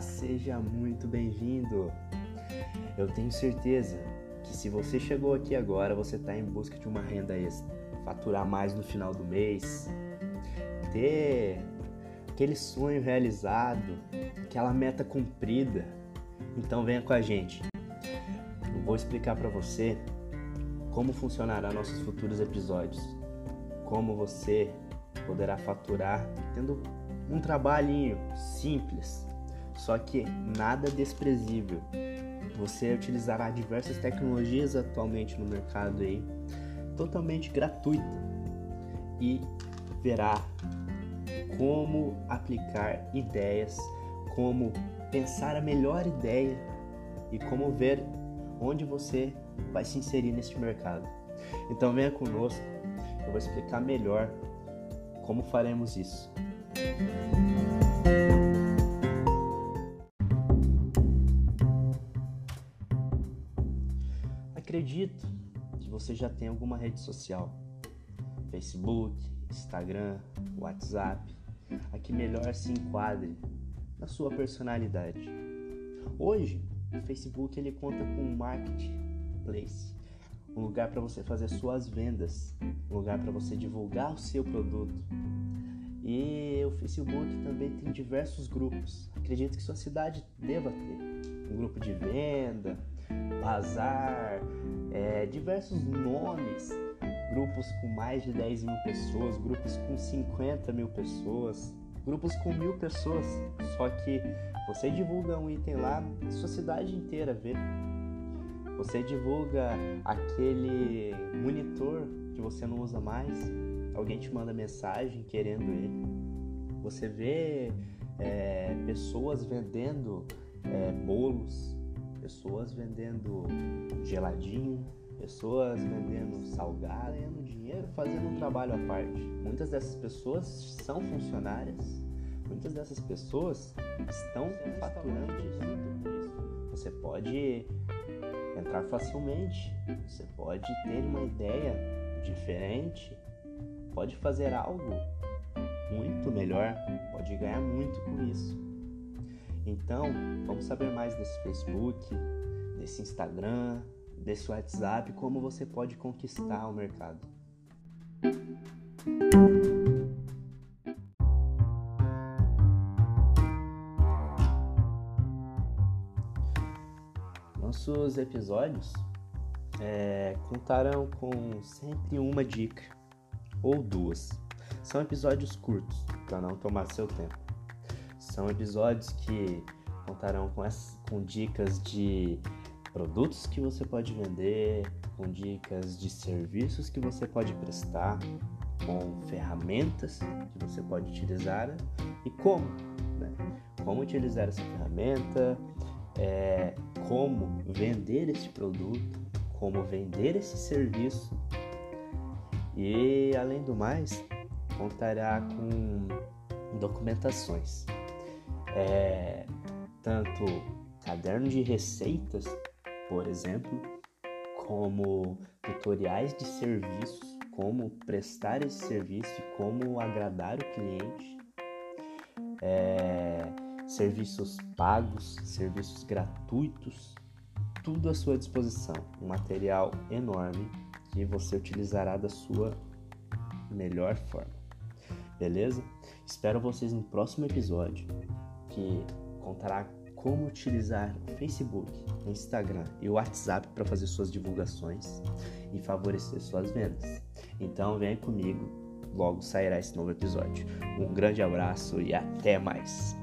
seja muito bem-vindo. Eu tenho certeza que se você chegou aqui agora, você está em busca de uma renda extra, faturar mais no final do mês, ter aquele sonho realizado, aquela meta cumprida. Então venha com a gente. Eu vou explicar para você como funcionará nossos futuros episódios, como você poderá faturar tendo um trabalhinho simples, só que nada desprezível. Você utilizará diversas tecnologias atualmente no mercado aí, totalmente gratuita, e verá como aplicar ideias, como pensar a melhor ideia e como ver onde você vai se inserir neste mercado. Então venha conosco, eu vou explicar melhor como faremos isso. Acredito que você já tem alguma rede social: Facebook, Instagram, WhatsApp, a que melhor se enquadre na sua personalidade. Hoje, o Facebook ele conta com um marketplace, um lugar para você fazer suas vendas, um lugar para você divulgar o seu produto. E o Facebook também tem diversos grupos. Acredito que sua cidade deva ter um grupo de venda, bazar, é, diversos nomes, grupos com mais de 10 mil pessoas, grupos com 50 mil pessoas, grupos com mil pessoas. Só que você divulga um item lá, sua cidade inteira vê. Você divulga aquele monitor que você não usa mais, alguém te manda mensagem querendo ele. Você vê é, pessoas vendendo é, bolos, pessoas vendendo geladinho, pessoas vendendo salgado, ganhando dinheiro, fazendo um trabalho à parte. Muitas dessas pessoas são funcionárias, muitas dessas pessoas estão faturando muito isso. Você pode entrar facilmente, você pode ter uma ideia diferente, pode fazer algo muito melhor, pode ganhar muito com isso. Então, vamos saber mais desse Facebook, desse Instagram, desse WhatsApp, como você pode conquistar o mercado. Nossos episódios é, contarão com sempre uma dica ou duas. São episódios curtos, para não tomar seu tempo. São episódios que contarão com, com dicas de produtos que você pode vender, com dicas de serviços que você pode prestar, com ferramentas que você pode utilizar e como, né? Como utilizar essa ferramenta, é, como vender esse produto, como vender esse serviço e além do mais contará com documentações, é, tanto caderno de receitas por exemplo, como tutoriais de serviços, como prestar esse serviço e como agradar o cliente, é, serviços pagos, serviços gratuitos, tudo à sua disposição. Um material enorme que você utilizará da sua melhor forma. Beleza? Espero vocês no próximo episódio que contará como utilizar o Facebook, o Instagram e o WhatsApp para fazer suas divulgações e favorecer suas vendas. Então vem comigo, logo sairá esse novo episódio. Um grande abraço e até mais!